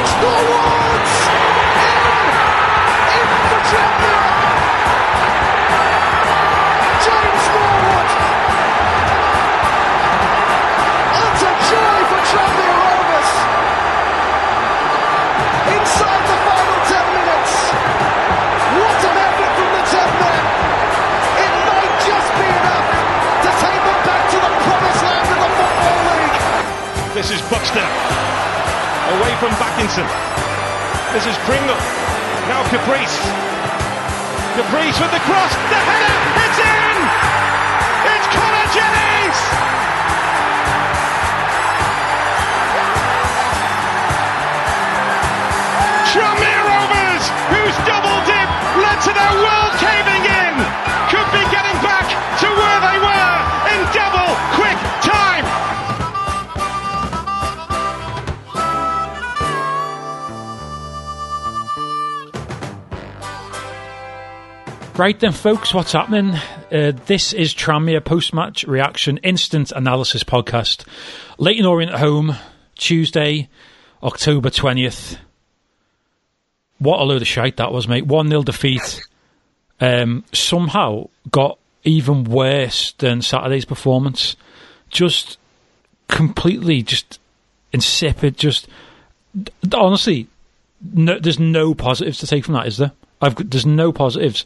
There's the cross forwards. In, in for Tranmere. James Norwood. It's a joy for Tranmere Rovers. Inside the final 10 minutes. What an effort from the 10 men. It might just be enough to take them back to the promised land of the Football League. This is Buxton. Away from Backinson. This is Pringle. Now Caprice. Caprice with the cross. The header. It's in. It's Connor Jennings. Tranmere Rovers, whose double dip led to their world caving Right then, folks, what's happening? Uh, this is Tranmere post match reaction instant analysis podcast. Leyton Orient at home, Tuesday, October 20th. What a load of shite that was, mate. 1 0 defeat. Um, somehow got even worse than Saturday's performance. Just completely, just insipid. Just honestly, no, there's no positives to take from that, is there? I've there's no positives.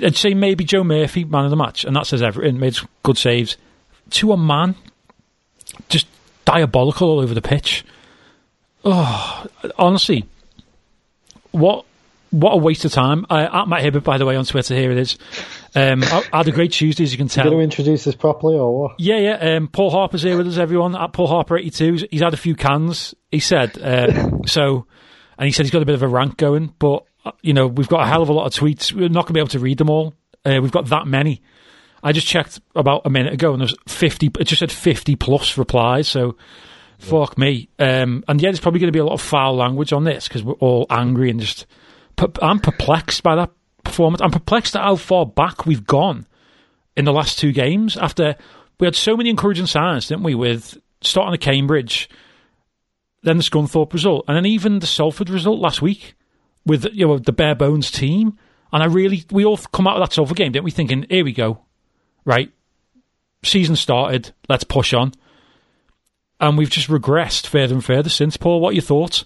I'd say maybe Joe Murphy, man of the match, and that says everything. Made good saves. To a man, just diabolical all over the pitch. Oh, honestly, what what a waste of time. Uh, at Matt Hibbert, by the way, on Twitter, here it is. Um, I, I had a great Tuesday, as you can tell. Going to introduce this properly or what? Yeah, yeah. Um, Paul Harper's here with us, everyone. At Paul Harper eighty two, he's had a few cans. He said uh, so, and he said he's got a bit of a rank going. But you know, we've got a hell of a lot of tweets. We're not going to be able to read them all. Uh, we've got that many. I just checked about a minute ago, and there's fifty. It just said fifty plus replies. So, fuck me. Um, and yeah, there's probably going to be a lot of foul language on this because we're all angry and just. I'm perplexed by that performance. I'm perplexed at how far back we've gone in the last two games. After we had so many encouraging signs, didn't we? With starting at Cambridge, then the Scunthorpe result, and then even the Salford result last week with you know the bare bones team. And I really, we all come out of that Salford game, didn't we? Thinking, here we go, right? Season started, let's push on. And we've just regressed further and further since. Paul, what are your thoughts?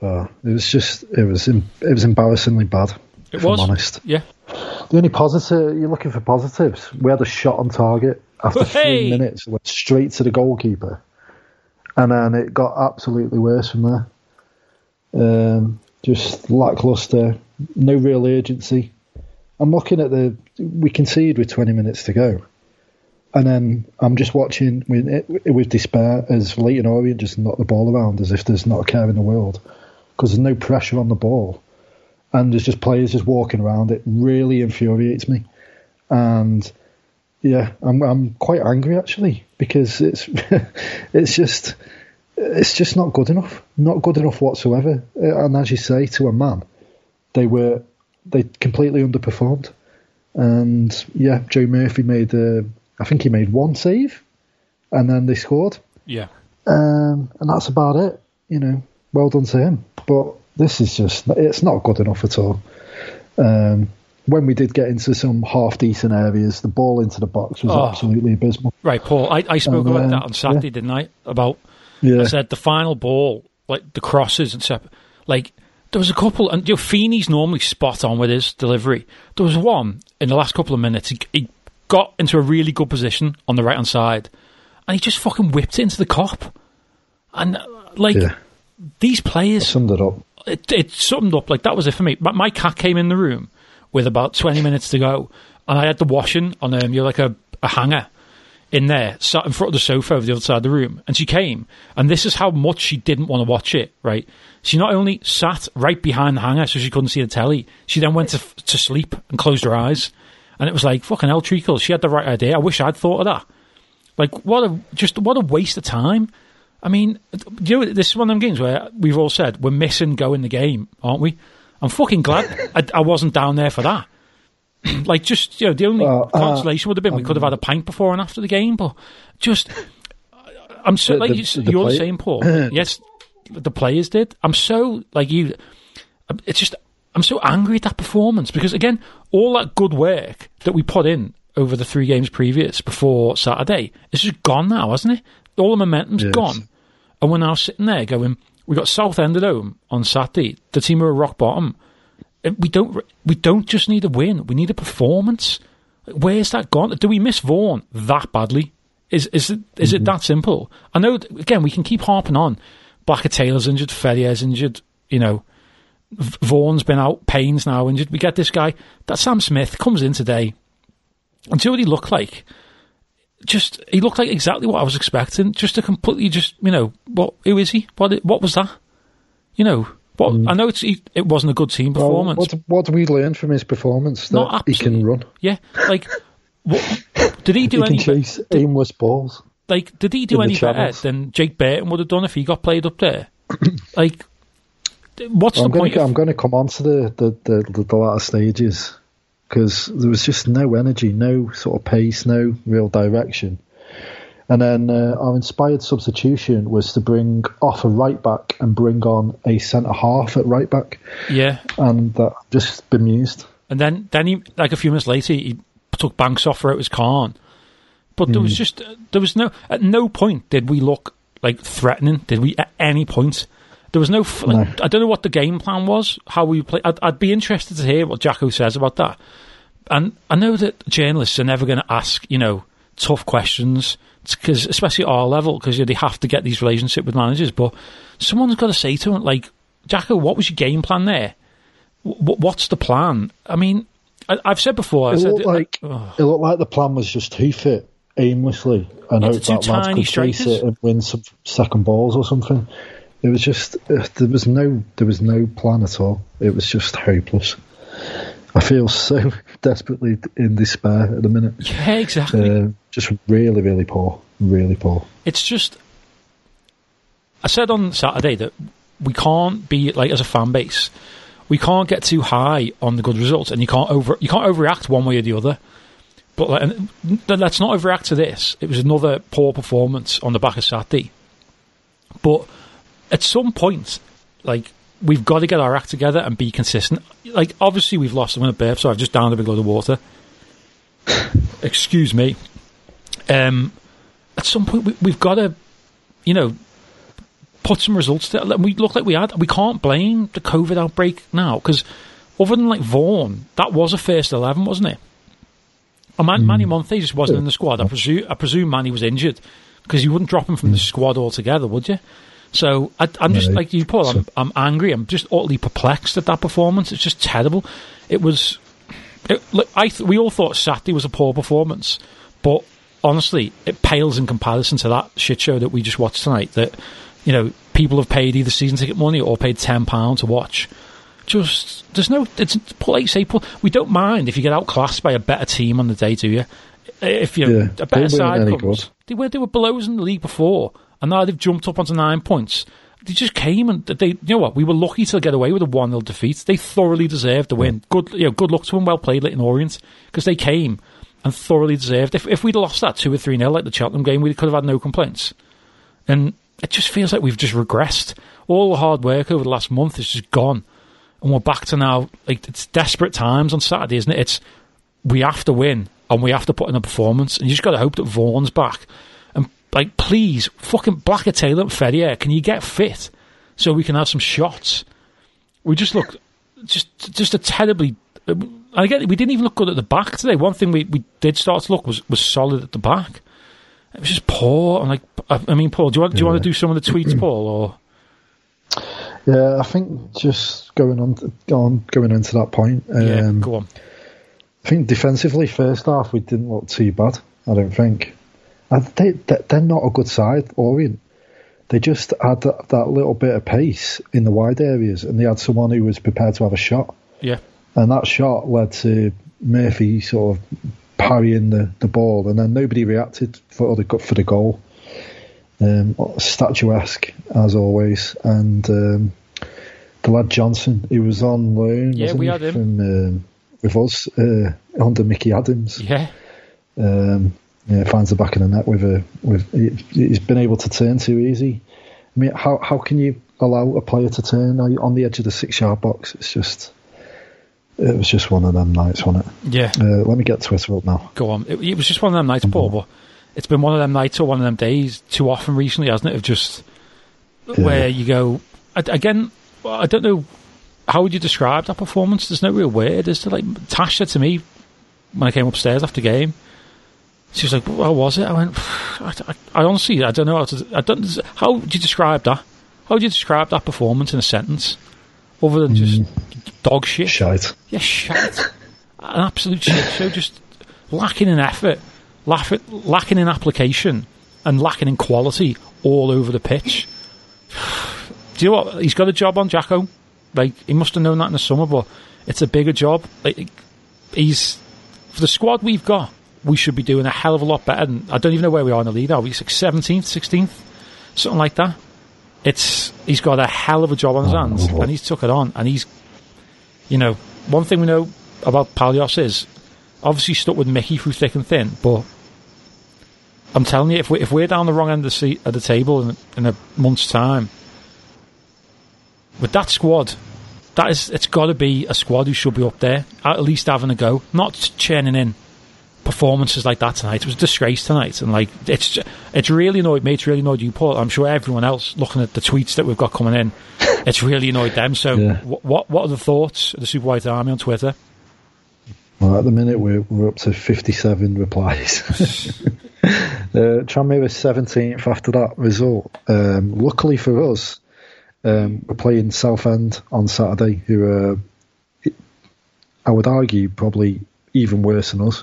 Oh, it was just it was it was embarrassingly bad. It if was, I'm honest. yeah. The only positive you're looking for positives. We had a shot on target after Hey! three minutes. It went straight to the goalkeeper, and then it got absolutely worse from there. Um, just lackluster, no real urgency. I'm looking at the we concede with 20 minutes to go, and then I'm just watching with with despair as Leyton Orient just knock the ball around as if there's not a care in the world because there's no pressure on the ball, and there's just players just walking around. It really infuriates me, and yeah, I'm I'm quite angry actually because it's it's just it's just not good enough, not good enough whatsoever. Uh, And as you say, to a man, they were they completely underperformed. And yeah, Joe Murphy made uh, I think he made one save, and then they scored, Yeah. um, and that's about it. You know, well done to him. But this is just it's not good enough at all. Um, when we did get into some half decent areas, the ball into the box was Oh. absolutely abysmal. Right, Paul. I, I spoke Um, about uh, that on Saturday, yeah. didn't I? About Yeah. I said the final ball, like the crosses and stuff. Like there was a couple, and you know, Feeney's normally spot on with his delivery. There was one in the last couple of minutes. He, he got into a really good position on the right hand side, and he just fucking whipped it into the cop. And uh, like Yeah. these players, Summed it up. it, it summed up like that was it for me. My, my cat came in the room with about twenty minutes to go, and I had the washing on um, you know, like a, a hanger in there, sat in front of the sofa over the other side of the room, and she came, and this is how much she didn't want to watch it. Right, she not only sat right behind the hanger so she couldn't see the telly, she then went to to sleep and closed her eyes, and it was like fucking hell, treacle. She had the right idea. I wish I'd thought of that. Like what a just what a waste of time. I mean, you know, this is one of them games where we've all said we're missing going the game, aren't we? I'm fucking glad I, I wasn't down there for that. like, just, you know, the only Well, uh, consolation would have been we could have had a pint before and after the game, but just, I'm so, The- like the- you, the you're play- saying, Paul, yes, the players did. I'm so, like you, it's just, I'm so angry at that performance because, again, all that good work that we put in over the three games previous before Saturday is just gone now, hasn't it? All the momentum's Yes. gone. And we're now sitting there going, we got Southend at home on Saturday, the team who are rock bottom. We don't, we don't just need a win, we need a performance. Where's that gone? Do we miss Vaughan that badly? Is is it is it mm-hmm. that simple? I know. Again, we can keep harping on. Blackett-Taylor's injured, Ferrier's injured. You know, Vaughan's been out, Payne's now injured. We get this guy. That Sam Smith comes in today. And see what he looked like. Just he looked like exactly what I was expecting. Just a completely just you know what? Who is he? What what was that? You know what? Mm. I know it's he, it wasn't a good team Well, performance. what, what do we learn from his performance? That Not he can run. Yeah, like what, did he do He can any? chase aimless balls. Like, did he do in any better than Jake Burton would have done if he got played up there? like, what's I'm the going point? to of- I'm going to come on to the the, the, the, the latter stages because there was just no energy, no sort of pace, no real direction. And then uh, our inspired substitution was to bring off a right back and bring on a centre half at right back, yeah, and that just bemused. and then then he like a few minutes later he took Banks off for it was Khan, but there was Hmm. just there was no at no point did we look like threatening. Did we at any point? There was no. Like, No. I don't know what the game plan was. How we play. I'd, I'd be interested to hear what Jacko says about that. And I know that journalists are never going to ask, you know, tough questions because, especially at our level, because you they have to get these relationship with managers. But someone's got to say to him, like, Jacko, what was your game plan there? W- what's the plan? I mean, I, I've said before. I It said, looked like oh, it looked like the plan was just hoof it aimlessly and Yeah, hope that tiny could chase it and win some second balls or something. It was just uh, there was no there was no plan at all. It was just hopeless. I feel so desperately in despair at the minute. yeah, exactly. Uh, just really, really poor, really poor. it's just I said on Saturday that we can't be like as a fan base, we can't get too high on the good results, and you can't over you can't overreact one way or the other. But like, and let's not overreact to this. It was another poor performance on the back of Saturday. But at some point, like we've got to get our act together and be consistent. Like obviously we've lost. I'm going to burp, so I've just downed a big load of water. Excuse me. Um, at some point we, we've got to, you know, put some results there. We look like we had. We can't blame the COVID outbreak now because other than like Vaughan, that was a first eleven, wasn't it? And Man- Manny Monthé just wasn't in the squad. I presume I presume Manny was injured because you wouldn't drop him from the squad altogether, would you? So I, I'm just like you, Paul. I'm, I'm angry. I'm just utterly perplexed at that performance. It's just terrible. It was. It, look, I th- we all thought Saturday was a poor performance, but honestly, it pales in comparison to that shit show that we just watched tonight. That you know people have paid either season ticket money or paid ten pound to watch. Just there's no. It's like say, Paul. We don't mind if you get outclassed by a better team on the day, do you? If you Yeah, a better side comes, good. they were they were below us in the league before, and now they've jumped up onto nine points. They just came and they, you know what? We were lucky to get away with a one 0 defeat. They thoroughly deserved the win. Good, you know, good luck to them. Well played, Leyton Orient, because they came and thoroughly deserved. If if we'd lost that two or three 0 like the Cheltenham game, we could have had no complaints. And it just feels like we've just regressed. All the hard work over the last month is just gone, and we're back to now. Like it's desperate times on Saturday, isn't it? It's we have to win and we have to put in a performance, and you just got to hope that Vaughan's back. Like, please, fucking Blackett-Taylor and Ferrier, can you get fit so we can have some shots? We just look just just a terribly. And again, we didn't even look good at the back today. One thing we, we did start to look was, was solid at the back. It was just poor. And like, I, I mean, Paul, do you want do you want to do some of the tweets, Paul, or Yeah, I think just going on, on going into that point. Um, yeah, go on. I think defensively, first half we didn't look too bad. I don't think. And they, they they're not a good side, Orient. They just had that, that little bit of pace in the wide areas, and they had someone who was prepared to have a shot, Yeah, and that shot led to Murphy sort of parrying the, the ball, and then nobody reacted for the for the goal. Um, statuesque as always, and um, the lad Johnson, he was on loan. Yeah, we had him. from um, with us uh, under Mickey Adams. Yeah, Um, Uh, yeah, finds the back of the net with a with. He, he's been able to turn too easy. I mean, how how can you allow a player to turn on the edge of the six yard box? It's just. It was just one of them nights, wasn't it? yeah. Uh, let me get Twitter up now. Go on. It, it was just one of them nights, Paul. Mm-hmm. But it's been one of them nights or one of them days too often recently, hasn't it? Of just where you go again. I don't know how would you describe that performance. There's no real word. Is there like Tash said to me when I came upstairs after the game. She was like, "How was it?" I went, I, I, I honestly, I don't know how to. I don't. How would you describe that? How would you describe that performance in a sentence, other than just mm. dog shit? Shite. Yeah, shite. An absolute shit show, just lacking in effort, lack, lacking in application, and lacking in quality all over the pitch. Do you know what? He's got a job on Jacko. Like, he must have known that in the summer, but it's a bigger job. Like, he's, for the squad we've got, we should be doing a hell of a lot better. Than, I don't even know where we are in the league. Are we like 17th, 16th? Something like that. It's, he's got a hell of a job on his oh, hands, and he's took it on, and he's you know, one thing we know about Palios is obviously stuck with Mickey through thick and thin, but I'm telling you, if we if we're down the wrong end of the seat at the table in, in a month's time, with that squad, that is it's got to be a squad who should be up there at least having a go, not churning in performances like that tonight. It was a disgrace tonight, and like it's it's really annoyed me. It's really annoyed you, Paul. I'm sure everyone else looking at the tweets that we've got coming in, it's really annoyed them. So, Yeah. wh- what what are the thoughts of the Super White Army on Twitter? Well, at the minute, we're, we're up to 57 replies. uh, Tranmere is 17th after that result. Um, luckily for us, um, we're playing Southend on Saturday, who are, I would argue, probably even worse than us.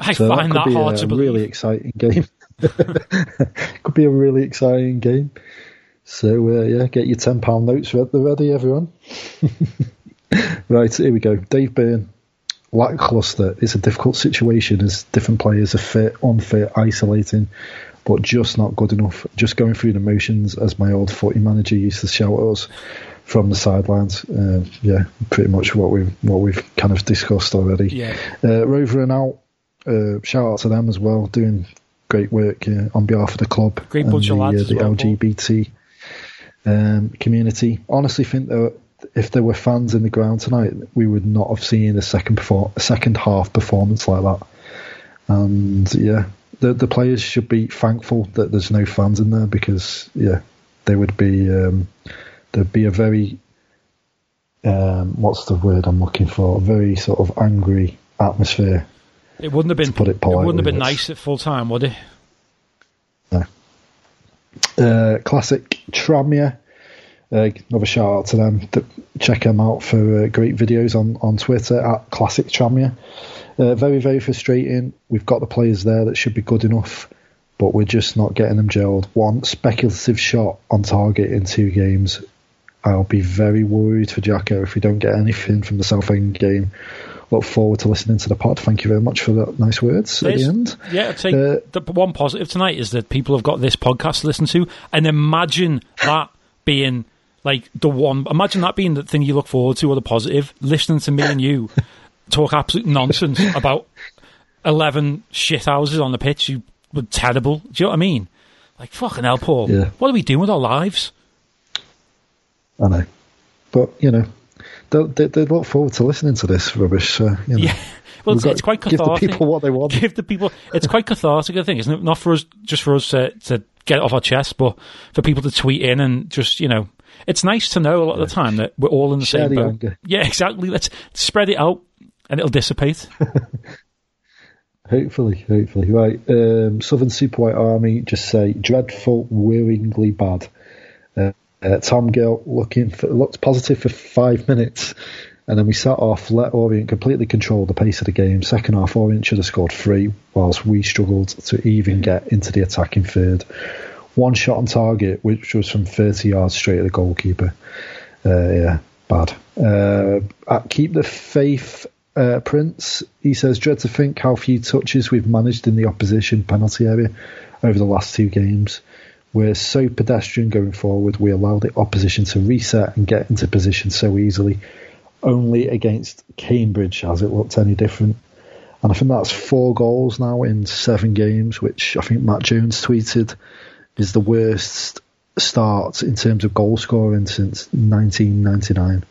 I So find that that, could be hard a to believe. really exciting game. could be a really exciting game. So uh, yeah, get your ten pound notes ready, ready, everyone. right, here we go. Dave Byrne, lackluster. It's a difficult situation as different players are fit, unfit, isolating, but just not good enough. Just going through the motions, as my old footy manager used to shout at us from the sidelines. Uh, yeah, pretty much what we've what we've kind of discussed already. Yeah. Uh, Rover and out. Uh, shout out to them as well, doing great work uh, on behalf of the club Great and bunch the, of lads uh, the well, LGBT um, community. Honestly, think that if there were fans in the ground tonight, we would not have seen a second perform- a second half performance like that. And yeah, the the players should be thankful that there's no fans in there because yeah, they would be um, there'd be a very um, what's the word I'm looking for? A very sort of angry atmosphere. It wouldn't have been. Put it it wouldn't have been nice at full time, would it? Uh, classic Tranmere. Uh, another shout out to them. Check them out for uh, great videos on, on Twitter at Classic Tranmere. Uh, very, very frustrating. We've got the players there that should be good enough, but we're just not getting them gelled. One speculative shot on target in two games. I'll be very worried for Jacko if we don't get anything from the Southend game. Look forward to listening to the pod. Thank you very much for the nice words at the end. Yeah, Uh, the one positive tonight is that people have got this podcast to listen to, and imagine that being like the one. Imagine that being the thing you look forward to, or the positive. Listening to me and you talk absolute nonsense about eleven shit houses on the pitch who were terrible. Do you know what I mean? Like fucking hell, Paul. Yeah. What are we doing with our lives? I know, but you know, they they, they look forward to listening to this rubbish. So, you know, Yeah. Well, it's, it's quite to give the cathartic. people what they want. Give the people. It's quite cathartic, I think, isn't it? Not for us, just for us to, to get it off our chest, but for people to tweet in and just, you know, it's nice to know a lot of the time that we're all in the Share same the boat. anger. Yeah, exactly. Let's spread it out and it'll dissipate. Hopefully, hopefully, right. Um, Southern Super White Army just say dreadful, worryingly bad. Uh, uh, Tom Gill looking for, looked positive for five minutes, and then we sat off. Let Orient completely control the pace of the game. Second half, Orient should have scored three, whilst we struggled to even get into the attacking third. One shot on target, which was from 30 yards straight at the goalkeeper. Uh, yeah, bad. Uh, at keep the faith, uh, Prince. He says, dread to think how few touches we've managed in the opposition penalty area over the last two games. We're so pedestrian going forward, we allow the opposition to reset and get into position so easily. Only against Cambridge has it looked any different. And I think that's four goals now in seven games, which I think Matt Jones tweeted is the worst start in terms of goal scoring since 1999.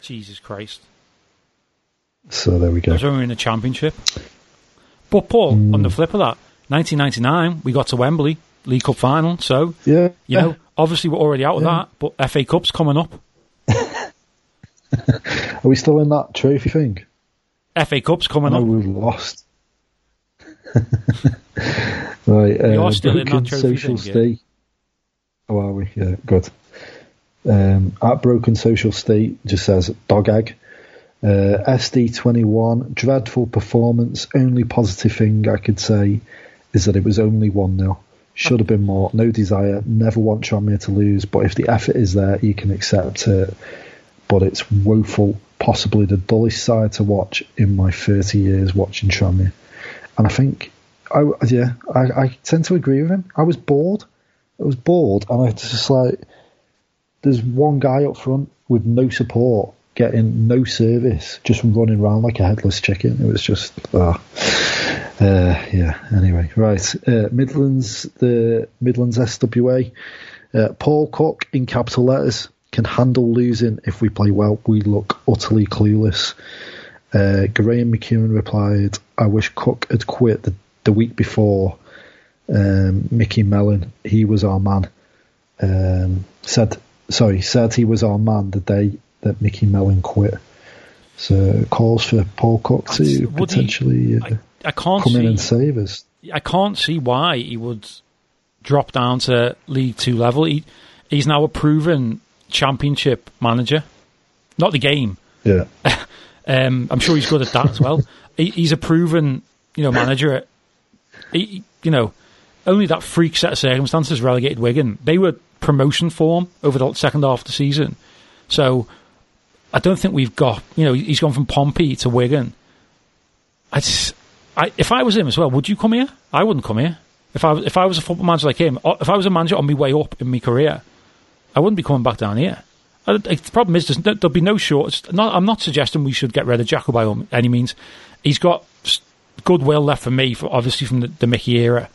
Jesus Christ. So there we go. Because when we were in the championship. But Paul, Hmm. on the flip of that, 1999, we got to Wembley, League Cup final. So, Yeah. you know, obviously we're already out of Yeah. that, but FA Cup's coming up. Are we still in that trophy thing? FA Cup's coming I know up. we've lost. right. We uh, are still in that trophy social thing, yeah. state. Oh, are we? Yeah, good. Um, at Broken Social State just says dog egg. Uh, SD21, dreadful performance. Only positive thing I could say is that it was only 1 0. Should have been more. No desire. Never want Tranmere to lose, but if the effort is there, you can accept it. But it's woeful, possibly the dullest side to watch in my 30 years watching Tranmere. And I think, I, yeah, I, I tend to agree with him. I was bored. I was bored, and I just like, there's one guy up front with no support, getting no service, just running around like a headless chicken. It was just, ah. Uh, yeah. Anyway, right. Uh, Midlands, the Midlands SWA. Uh, Paul Cook in capital letters can handle losing if we play well. We look utterly clueless. Uh, Graham McEwen replied, "I wish Cook had quit the, the week before." Um, Mickey Mellon, he was our man. Um, said, sorry, said he was our man the day that Mickey Mellon quit. So calls for Paul Cook to Would he- potentially uh, I, I can't come in and save us. I can't see why he would drop down to League Two level. He, he's now a proven Championship manager, not the game. Yeah. Um, I'm sure he's good at that as well. He, he's a proven, you know, manager. At, he, you know, only that freak set of circumstances relegated Wigan. They were promotion form over the second half of the season. So I don't think we've got. You know, he's gone from Pompey to Wigan. I, just, I if I was him as well, would you come here? I wouldn't come here. If I if I was a football manager like him, if I was a manager on my way up in my career, I wouldn't be coming back down here. I, the problem is, there'll be no shorts. Not, I'm not suggesting we should get rid of Jacko by any means. He's got goodwill left for me, for obviously from the, the Mickey era,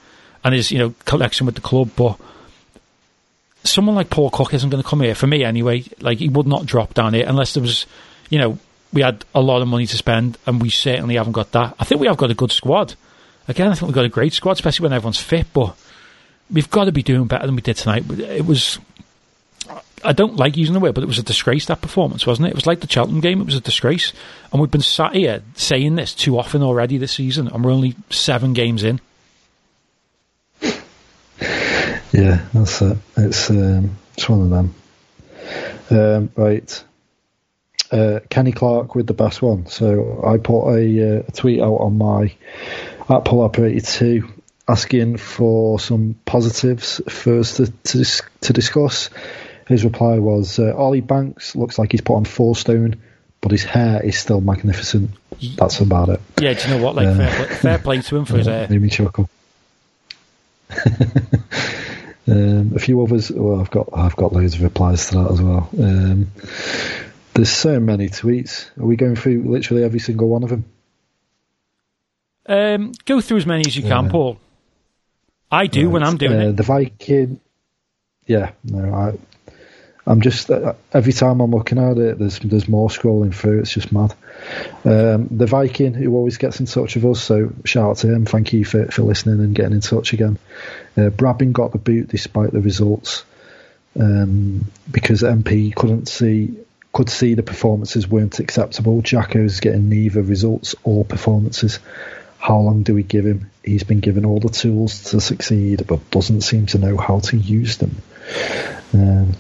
and his you know collection with the club. But someone like Paul Cook isn't going to come here for me anyway. Like he would not drop down here unless there was, you know, we had a lot of money to spend, and we certainly haven't got that. I think we have got a good squad. Again, I think we've got a great squad, especially when everyone's fit. But we've got to be doing better than we did tonight. It was. I don't like using the word, but it was a disgrace that performance, wasn't it? It was like the Cheltenham game; it was a disgrace, and we've been sat here saying this too often already this season, and we're only seven games in. Yeah, that's it. It's um, it's one of them. Um, right. Uh, Kenny Clark with the best one. So I put a, uh, a tweet out on my at Pull82 asking for some positives first to to, dis- to discuss. His reply was uh, Ollie Banks looks like he's put on four stone, but his hair is still magnificent. That's about it. Yeah, do you know what? Like fair, play, fair play to him for his hair. Made me chuckle. um, a few others. Well, I've got I've got loads of replies to that as well. Um, there's so many tweets. Are we going through literally every single one of them? Um, go through as many as you can, Yeah. Paul. I do when I'm doing Uh, it. The Viking. Yeah, no, I. I'm just uh, every time I'm looking at it, there's there's more scrolling through. It's just mad. Um, the Viking who always gets in touch with us, so shout out to him. Thank you for, for listening and getting in touch again. Uh, Brabin got the boot despite the results um, because MP couldn't see could see the performances weren't acceptable. Jacko's getting neither results or performances. How long do we give him? He's been given all the tools to succeed, but doesn't seem to know how to use them. Um,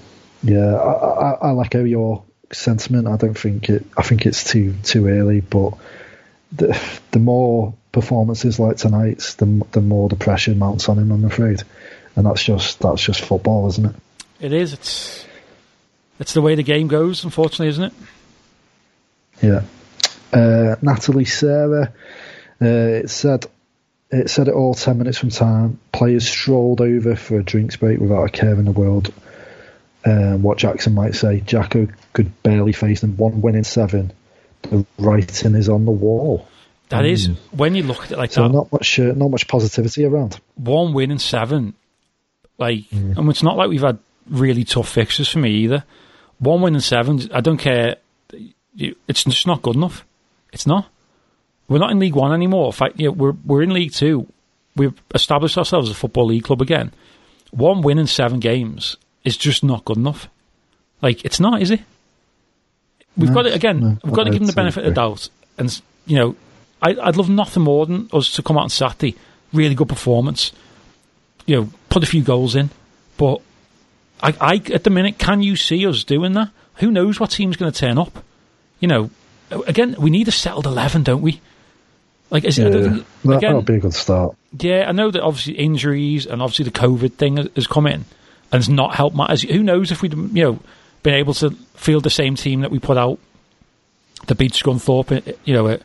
yeah, I, I, I like how your sentiment. I don't think it. I think it's too too early, but the the more performances like tonight's, the the more the pressure mounts on him. I'm afraid, and that's just that's just football, isn't it? It is. It's it's the way the game goes, unfortunately, isn't it? Yeah. Uh, Natalie Sarah, uh, it said it said it all 10 minutes from time. Players strolled over for a drinks break without a care in the world. Um, what Jackson might say, Jacko could barely face them. One win in seven. The writing is on the wall. That is when you look at it like So that. not much, uh, not much positivity around. one win in seven. Like, and it's not like we've had really tough fixtures for me either. One win in seven. I don't care. It's just not good enough. It's not. We're not in League One anymore. In fact, you know, we're we're in League Two. We've established ourselves as a football league club again. One win in seven games is just not good enough. Like, it's not, is it? We've No, got it again. no, we've got to give them the benefit of the doubt, and you know, I, I'd love nothing more than us to come out on Saturday, really good performance, you know, put a few goals in. But I, I at the minute, can you see us doing that? Who knows what team's going to turn up? You know, again, we need a settled eleven, don't we? Like, is it, Yeah, that, again, that'll be a good start. yeah, I know that obviously injuries and obviously the COVID thing has- has come in and it's not helped matters. Who knows if we'd you know been able to field the same team that we put out the beat Scunthorpe, eh, you know, at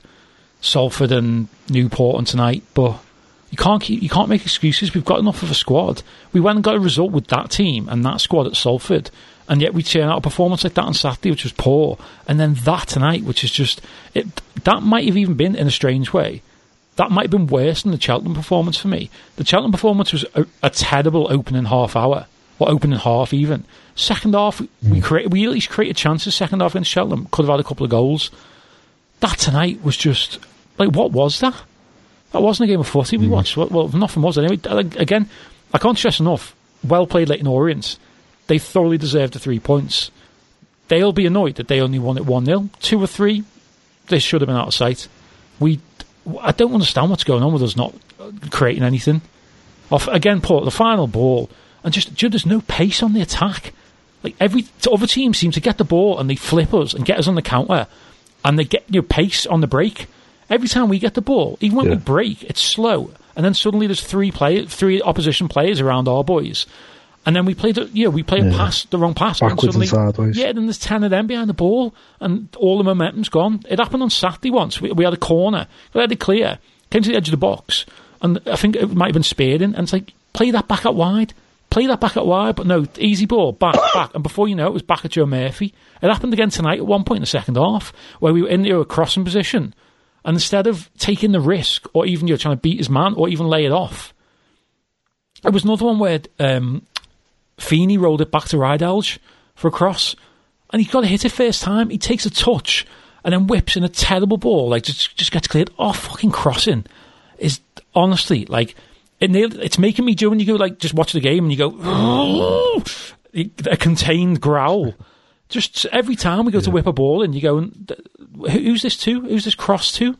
Salford and Newport and tonight, but you can't keep you can't make excuses. We've got enough of a squad. We went and got a result with that team and that squad at Salford, and yet we turn out a performance like that on Saturday, which was poor, and then that tonight, which is just it. That might have even been in a strange way that might have been worse than the Cheltenham performance for me. The Cheltenham performance was a, a terrible opening half hour, or opening half even. Second half, we- hmm. we created, we at least created chances. Second half against Cheltenham, could have had a couple of goals. That tonight was just like, what was that? That wasn't a game of footy we hmm. watched. Well, well, nothing was anyway. Again, I can't stress enough. Well played, Leyton Orient. They thoroughly deserved the three points. They'll be annoyed that they only won it one 0 Two or three, they should have been out of sight. We I don't understand what's going on with us not creating anything. Off again, Paul, the final ball, and just ju- there's no pace on the attack. Like every other team seems to get the ball and they flip us and get us on the counter, and they get your pace on the break. Every time we get the ball, even when we break, it's slow, and then suddenly there's three play, three opposition players around our boys, and then we play the you know we play a pass the wrong pass Backwards and suddenly sideways. yeah then there's 10 of them behind the ball and all the momentum's gone. It happened on Saturday once. We, we had a corner. We had it clear. Came to the edge of the box. And I think it might have been speared in. And it's like, play that back out wide. Play that back at wide. But no, easy ball. Back, back. And before you know it, it was back at Joe Murphy. It happened again tonight at one point in the second half where we were in a crossing position. And instead of taking the risk or even you know, trying to beat his man or even lay it off, it was another one where um, Feeney rolled it back to Ridehalgh for a cross, and he got to hit it first time. He takes a touch and then whips in a terrible ball, like just just gets cleared. Oh, fucking crossing is honestly like it. Nailed, it's making me do when you go like just watch the game and you go "Oh," a contained growl. Just every time we go to whip a ball and you go, who's this to? Who's this cross to?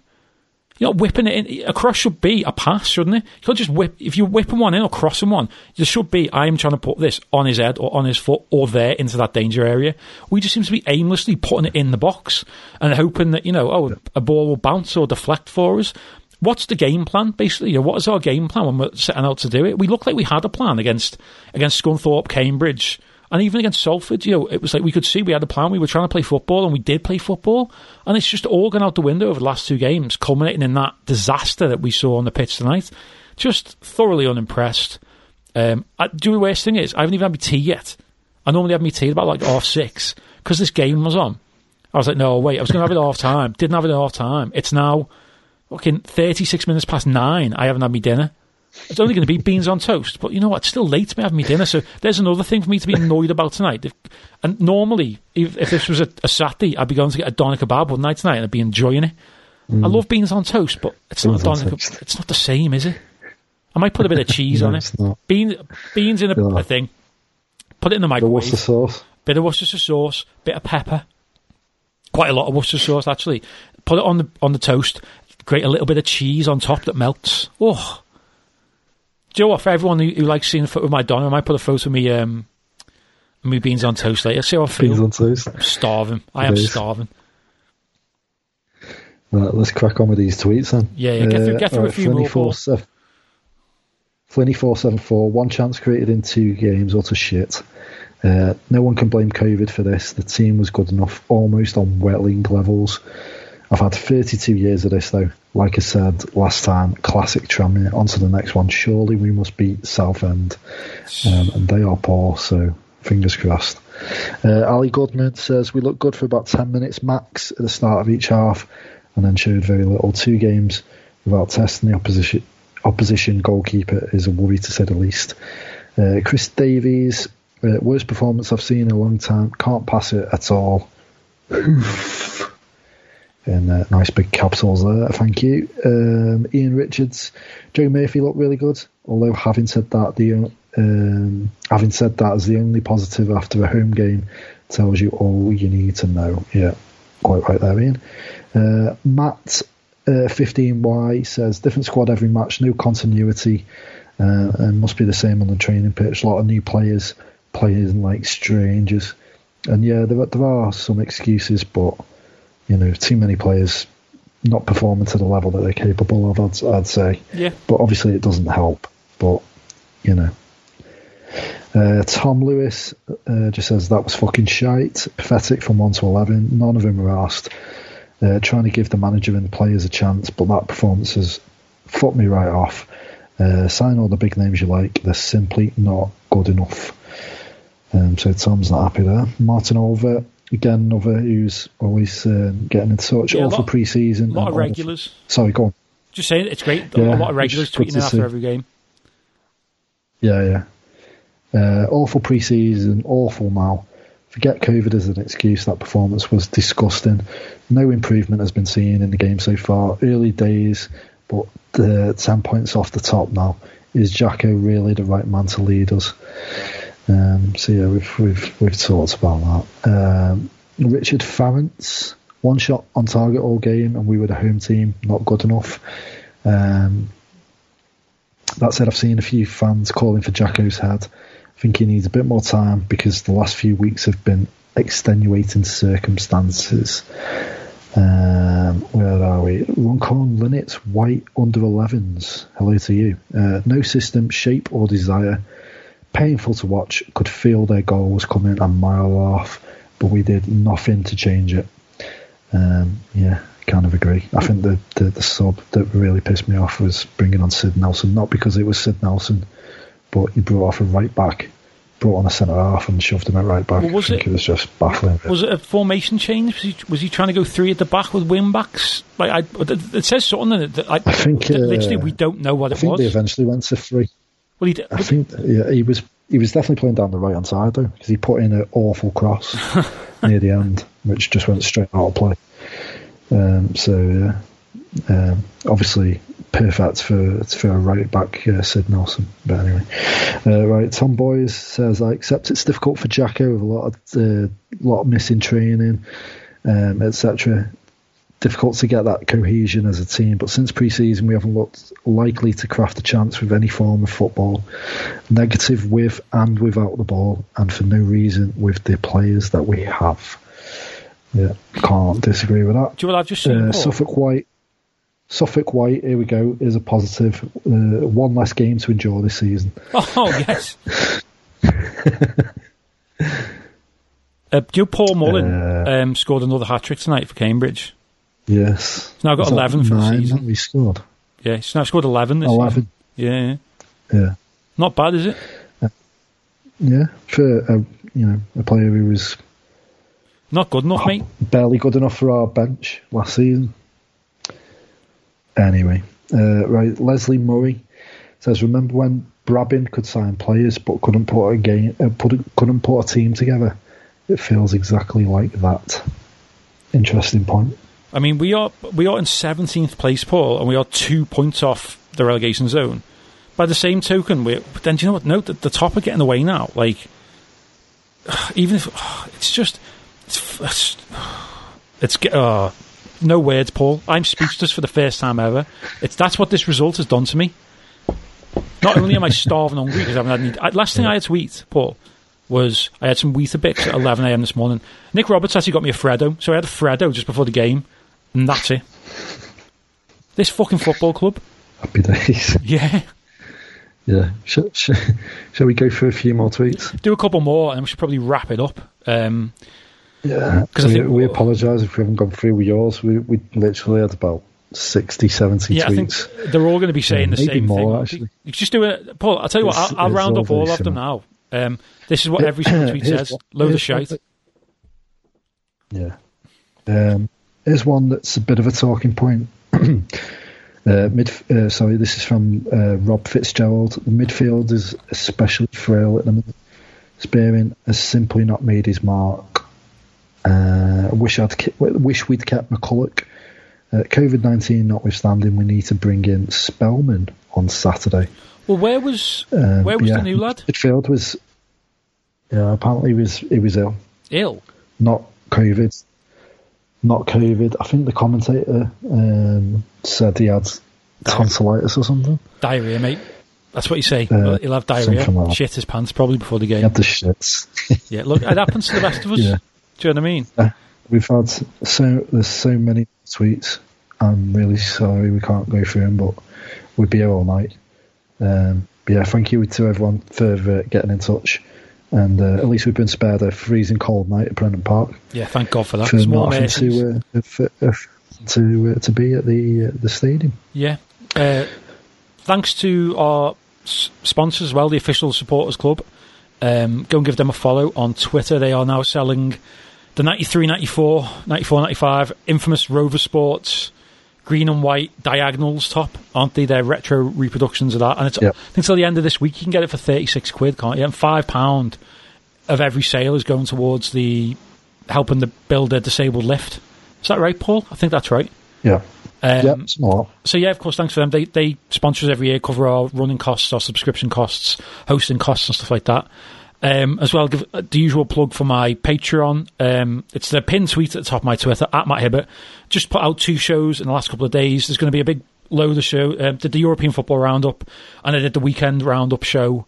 You're not whipping it in. A cross should be a pass, shouldn't it? You can't just whip. If you're whipping one in or crossing one, there should be, I am trying to put this on his head or on his foot or there into that danger area. We just seem to be aimlessly putting it in the box and hoping that, you know, oh, a ball will bounce or deflect for us. What's the game plan, basically? You know, what is our game plan when we're setting out to do it? We look like we had a plan against against Scunthorpe, Cambridge, and even against Salford, you know, it was like we could see we had a plan. We were trying to play football, and we did play football. And it's just all gone out the window over the last two games, culminating in that disaster that we saw on the pitch tonight. Just thoroughly unimpressed. Um, I, the worst thing is, I haven't even had my tea yet. I normally have my tea about like half six because this game was on. I was like, no, wait, I was going to have it half time. Didn't have it half time. It's now fucking 36 minutes past nine. I haven't had my dinner. It's only going to be beans on toast, but you know what? It's still late to me having my dinner, so there's another thing for me to be annoyed about tonight. If, and normally, if, if this was a, a Saturday, I'd be going to get a doner kebab one night tonight and I'd be enjoying it. I love beans on toast, but it's not Mm. Beans on doner. kebab. It's not the same, is it? I might put a bit of cheese No, on it. it's not. Bean, beans in a, No. a thing. Put it in the The microwave Worcester sauce. bit of Worcestershire sauce, bit of pepper, quite a lot of Worcestershire sauce actually. Put it on the on the toast. Grate a little bit of cheese on top that melts. Oh, do you know what? For everyone who, who likes seeing a photo of my doner, I might put a photo of me um me beans on toast later. See how I feel. Beans on toast. I'm starving. I am Nice. starving. Right, let's crack on with these tweets then. Yeah, yeah, get through- get through a few more. Flinny four seven four. One chance created in two games. Utter shit. Uh, no one can blame COVID for this. The team was good enough, almost on wet league levels. I've had 32 years of this though. Like I said last time, classic Tranmere. On to the next one. Surely we must beat Southend, um, and they are poor. So fingers crossed. Uh, Ali Goodman says we look good for about 10 minutes max at the start of each half, and then showed very little. Two games without testing the opposition opposition goalkeeper is a worry to say the least. Uh, Chris Davies, uh, worst performance I've seen in a long time. Can't pass it at all. And uh, nice big capsules there. Thank you. Um, Ian Richards, Joe Murphy looked really good. Although having said that, the um, having said that as the only positive after a home game tells you all you need to know. Yeah, quite right there, Ian. Uh, Matt uh, 15Y says different squad every match, no continuity, uh, and must be the same on the training pitch. A lot of new players players like strangers, and yeah, there, there are some excuses, but you know, too many players not performing to the level that they're capable of. I'd, I'd say, Yeah. but obviously it doesn't help. But you know. Uh, Tom Lewis uh, just says that was fucking shite. Pathetic from 1 to 11. None of them were asked. Uh, trying to give the manager and the players a chance, but that performance has fucked me right off. Uh, sign all the big names you like, they're simply not good enough. Um, so Tom's not happy there. Martin Over, again, another who's always uh, getting in touch. Yeah, Awful lot- pre season. A lot of regulars. Sorry, go on. Just saying, it's great. Yeah, a lot of regulars tweeting after see. every game. Yeah, yeah. Uh, awful pre-season, awful now. Forget COVID as an excuse. That performance was disgusting. No improvement has been seen in the game so far. Early days, but uh, ten points off the top now. Is Jacko really the right man to lead us? Um, so yeah, we've we've we've talked about that. Um, Richard Farrance, one shot on target all game, and we were the home team. Not good enough. Um, that said, I've seen a few fans calling for Jacko's head. I think he needs a bit more time because the last few weeks have been extenuating circumstances. Um, where are we? Runcorn Linnet, White under 11s. Hello to you. Uh, no system, shape, or desire. Painful to watch. Could feel their goal was coming a mile off, but we did nothing to change it. Um, yeah, kind of agree. I think the, the, the sub that really pissed me off was bringing on Sid Nelson, not because it was Sid Nelson, but he brought off a right back, brought on a centre half, and shoved him at right back. Well, was I think it- it, was just baffling. Was it a formation change? Was he, was he trying to go three at the back with wing backs? Like I, it says something in that I, I think, that literally uh, we don't know what I it think they eventually went to three. Well, he did, I think yeah, he was he was definitely playing down the right hand side though because he put in an awful cross near the end, which just went straight out of play. Um, so yeah, um, obviously perfect for for a right back uh, Sid Nelson. But anyway, uh, right. Tom Boys says I accept it's difficult for Jacko with a lot of uh, lot of missing training, um, etc. Difficult to get that cohesion as a team, but since pre-season we haven't looked likely to craft a chance with any form of football. Negative with and without the ball, and for no reason with the players that we have. Yeah, can't disagree with that. Do you know I've just seen? Uh, Suffolk White. Suffolk White, here we go, is a positive. Uh, one less game to enjoy this season. Oh yes. uh, do Paul Mullin Uh, um, scored another hat trick tonight for Cambridge? Yes. He's now got Is 11 for the nine season. that We scored. Yeah, he's now scored eleven this 11. season. Yeah, Yeah. not bad, is it? Yeah. For a, you know, a player who was Not good enough, mate. barely good enough for our bench last season. Anyway, uh, right. Leslie Murray says, "Remember when Brabin could sign players but couldn't put a game, uh, put a, couldn't put a team together? It feels exactly like that." Interesting point. I mean, we are we are in seventeenth place, Paul, and we are two points off the relegation zone. By the same token, we then do you know what? No, the, the top are getting away now. Like, even if it's just it's it's, it's uh, no words, Paul. I'm speechless for the first time ever. It's that's what this result has done to me. Not only am I starving hungry because I haven't had any. Last thing I had to eat, Paul, was I had some Weetabix at 11 a.m. this morning. Nick Roberts actually got me a Freddo, so I had a Freddo just before the game, and that's it. This fucking football club, Happy days. yeah. yeah. Shall, shall, shall we go for a few more tweets? Do a couple more, and we should probably wrap it up. Um, Yeah, 'Cause I we, we apologise if we haven't gone through with yours. We we literally had about 60, 70 Yeah, I think tweets. they're all going to be saying Yeah, the maybe same more, thing. actually. You just do it, Paul. I'll tell you what. I'll, I'll round up all of them now. Um, this is what every single tweet says. Load of shite. Yeah. Um, here's one that's a bit of a talking point. uh, mid, uh, sorry, this is from uh, Rob Fitzgerald. The midfield is especially frail at the minute. Spearing has simply not made his mark. Uh, I wish I'd wish we'd kept McCulloch. Uh, COVID nineteen notwithstanding, we need to bring in Spellman on Saturday. Well, where was Um, where was yeah, the new lad? Midfield was, yeah, apparently he was he was ill Ill. not COVID. Not COVID. I think the commentator um, said he had tonsillitis or something. Diarrhea, mate. That's what you say. Uh, He'll have diarrhea. like. Shit his pants probably before the He game. had the shits. Yeah, look, it happens to the best of us. Yeah. Do you know what I mean? We've had so there's so many tweets. I'm really sorry we can't go through them, but we'd be here all night. Um, yeah, thank you to everyone for uh, getting in touch. And uh, at least we've been spared a freezing cold night at Prenton Park Yeah, thank God for that. for having mercies. to uh, uh, to uh, to be at the uh, the stadium. Yeah. Uh, thanks to our s- sponsors as well, the official supporters club. Um, go and give them a follow on Twitter. They are now selling the 93, 94, 94, 95 infamous Rover Sports green and white diagonals top, aren't they? They're retro reproductions of that. And it's Yep. I think until the end of this week you can get it for 36 quid, can't you? And £5 of every sale is going towards the helping the build a disabled lift. Is that right, Paul? I think that's right. Yeah, Um, yeah, smart. so yeah, of course, thanks for them. They they sponsor us every year, cover our running costs, our subscription costs, hosting costs, and stuff like that. Um, as well, give the usual plug for my Patreon. Um, it's the pin tweet at the top of my Twitter at Matt Hibbert. Just put out two shows in the last couple of days. There's going to be a big load of show. Uh, did the European Football Roundup, and I did the Weekend Roundup show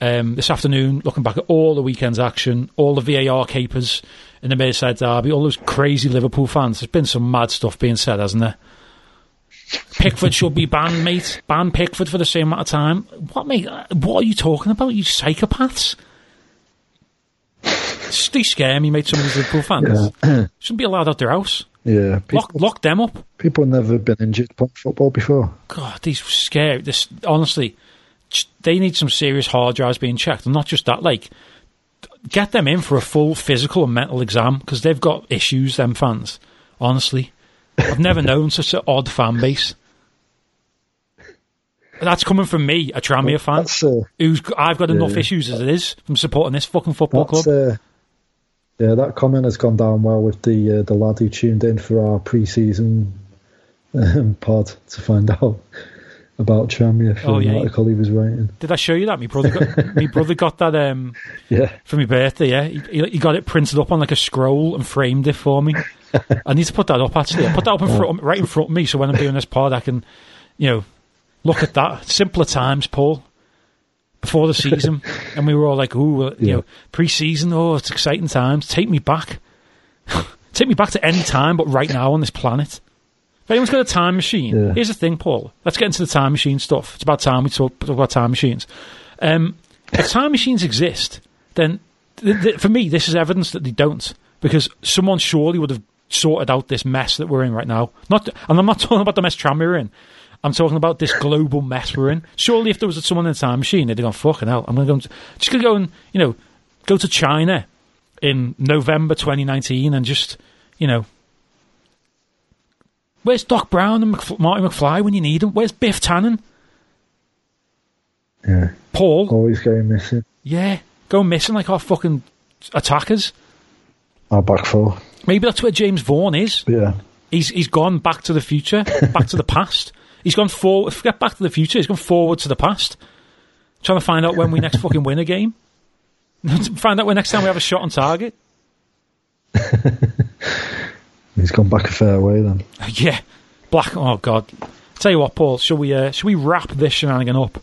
um, this afternoon. Looking back at all the weekend's action, all the VAR capers in the Merseyside derby, all those crazy Liverpool fans. There's been some mad stuff being said, hasn't there? Pickford should be banned, mate. Ban Pickford for the same amount of time. What, mate? uh, What are you talking about? You psychopaths. They scare me, mate. Some of these Liverpool fans shouldn't be allowed out their house. Yeah, people, Lock, lock them up. people have never been injured playing football before. God, these scary. This honestly, they need some serious hard drives being checked, and not just that. Like, get them in for a full physical and mental exam because they've got issues. Them fans, honestly, I've never known such an odd fan base. That's coming from me, a Tranmere fan, uh, who's I've got enough issues as it is from supporting this fucking football club. uh, yeah. That comment has gone down well with the uh, the lad who tuned in for our pre-season um, pod to find out about Tranmere from Oh, yeah. the article he was writing. Did I show you that? My brother, got, my brother got that um, Yeah, for my birthday. Yeah, he, he- got it printed up on like a scroll and framed it for me. I need to put that up actually. I put that up in front, right in front of me, so when I'm doing this pod, I can, you know, look at that. Simpler times, Paul. Before the season, and we were all like, "Ooh, you Yeah. know, pre-season. Oh, it's exciting times. Take me back. Take me back to any time, but right now on this planet." If anyone's got a time machine, Yeah. here's the thing, Paul. Let's get into the time machine stuff. It's about time we talk, talk about time machines. Um, if time machines exist, then th- th- for me, this is evidence that they don't, because someone surely would have sorted out this mess that we're in right now. Not, and I'm not talking about the mess Tram we're in. I'm talking about this global mess we're in. Surely, if there was someone in a time machine, they'd have gone, "Fucking hell, I'm going to go, and, just going to go and you know, go to China in November 2019 and just, you know." Where's Doc Brown and McF- Marty McFly when you need them? Where's Biff Tannen? yeah. Paul? Always going missing. Yeah, go missing like our fucking attackers. Our back four. Maybe that's where James Vaughan is. Yeah, He's he's gone back to the future, back to the past. He's gone forward. Forget back to the future. He's gone forward to the past. Trying to find out when we next fucking win a game. find out when next time we have a shot on target. he's gone back a fair way then. Yeah, black. Oh god. Tell you what, Paul. Shall we? Uh, shall we wrap this shenanigan up?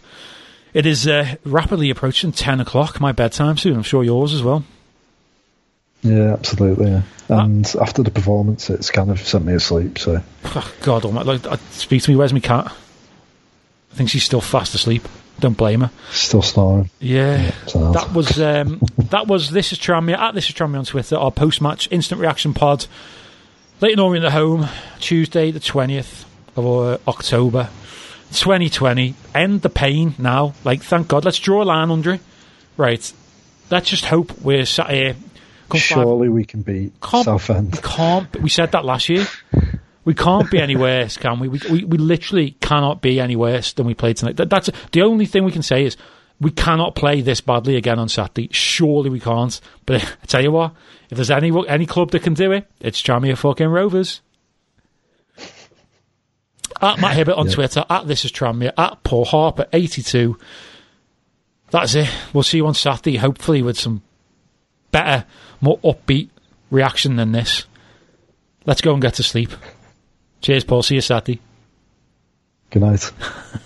It is uh, rapidly approaching ten o'clock. My bedtime soon. I'm sure yours as well. Yeah, absolutely. Yeah. And after the performance, it's kind of sent me asleep. So Oh, God, almighty. Like, uh, speak to me. Where's my cat? I think she's still fast asleep. Don't blame her. Still snoring. Yeah, sound. that was um, that was this is Tranmere at this is Tranmere on Twitter. Our post match instant reaction pod. Leyton Orient at home Tuesday the twentieth of uh, October, twenty twenty. End the pain now. Like thank God. Let's draw a line under it. Right. Let's just hope we're sat here. Surely we can beat can't, Southend. We can't. We said that last year. We can't be any worse, can we? We, we? we literally cannot be any worse than we played tonight. That, that's the only thing we can say is we cannot play this badly again on Saturday. Surely we can't. But I tell you what, if there's any any club that can do it, it's Tranmere fucking Rovers. At Matt Hibbert on Yeah. Twitter, at This Is Tranmere, at Paul Harper 82. That's it. We'll see you on Saturday, hopefully with some better, more upbeat reaction than this. Let's go and get to sleep. Cheers, Paul. See you Saturday. Good night.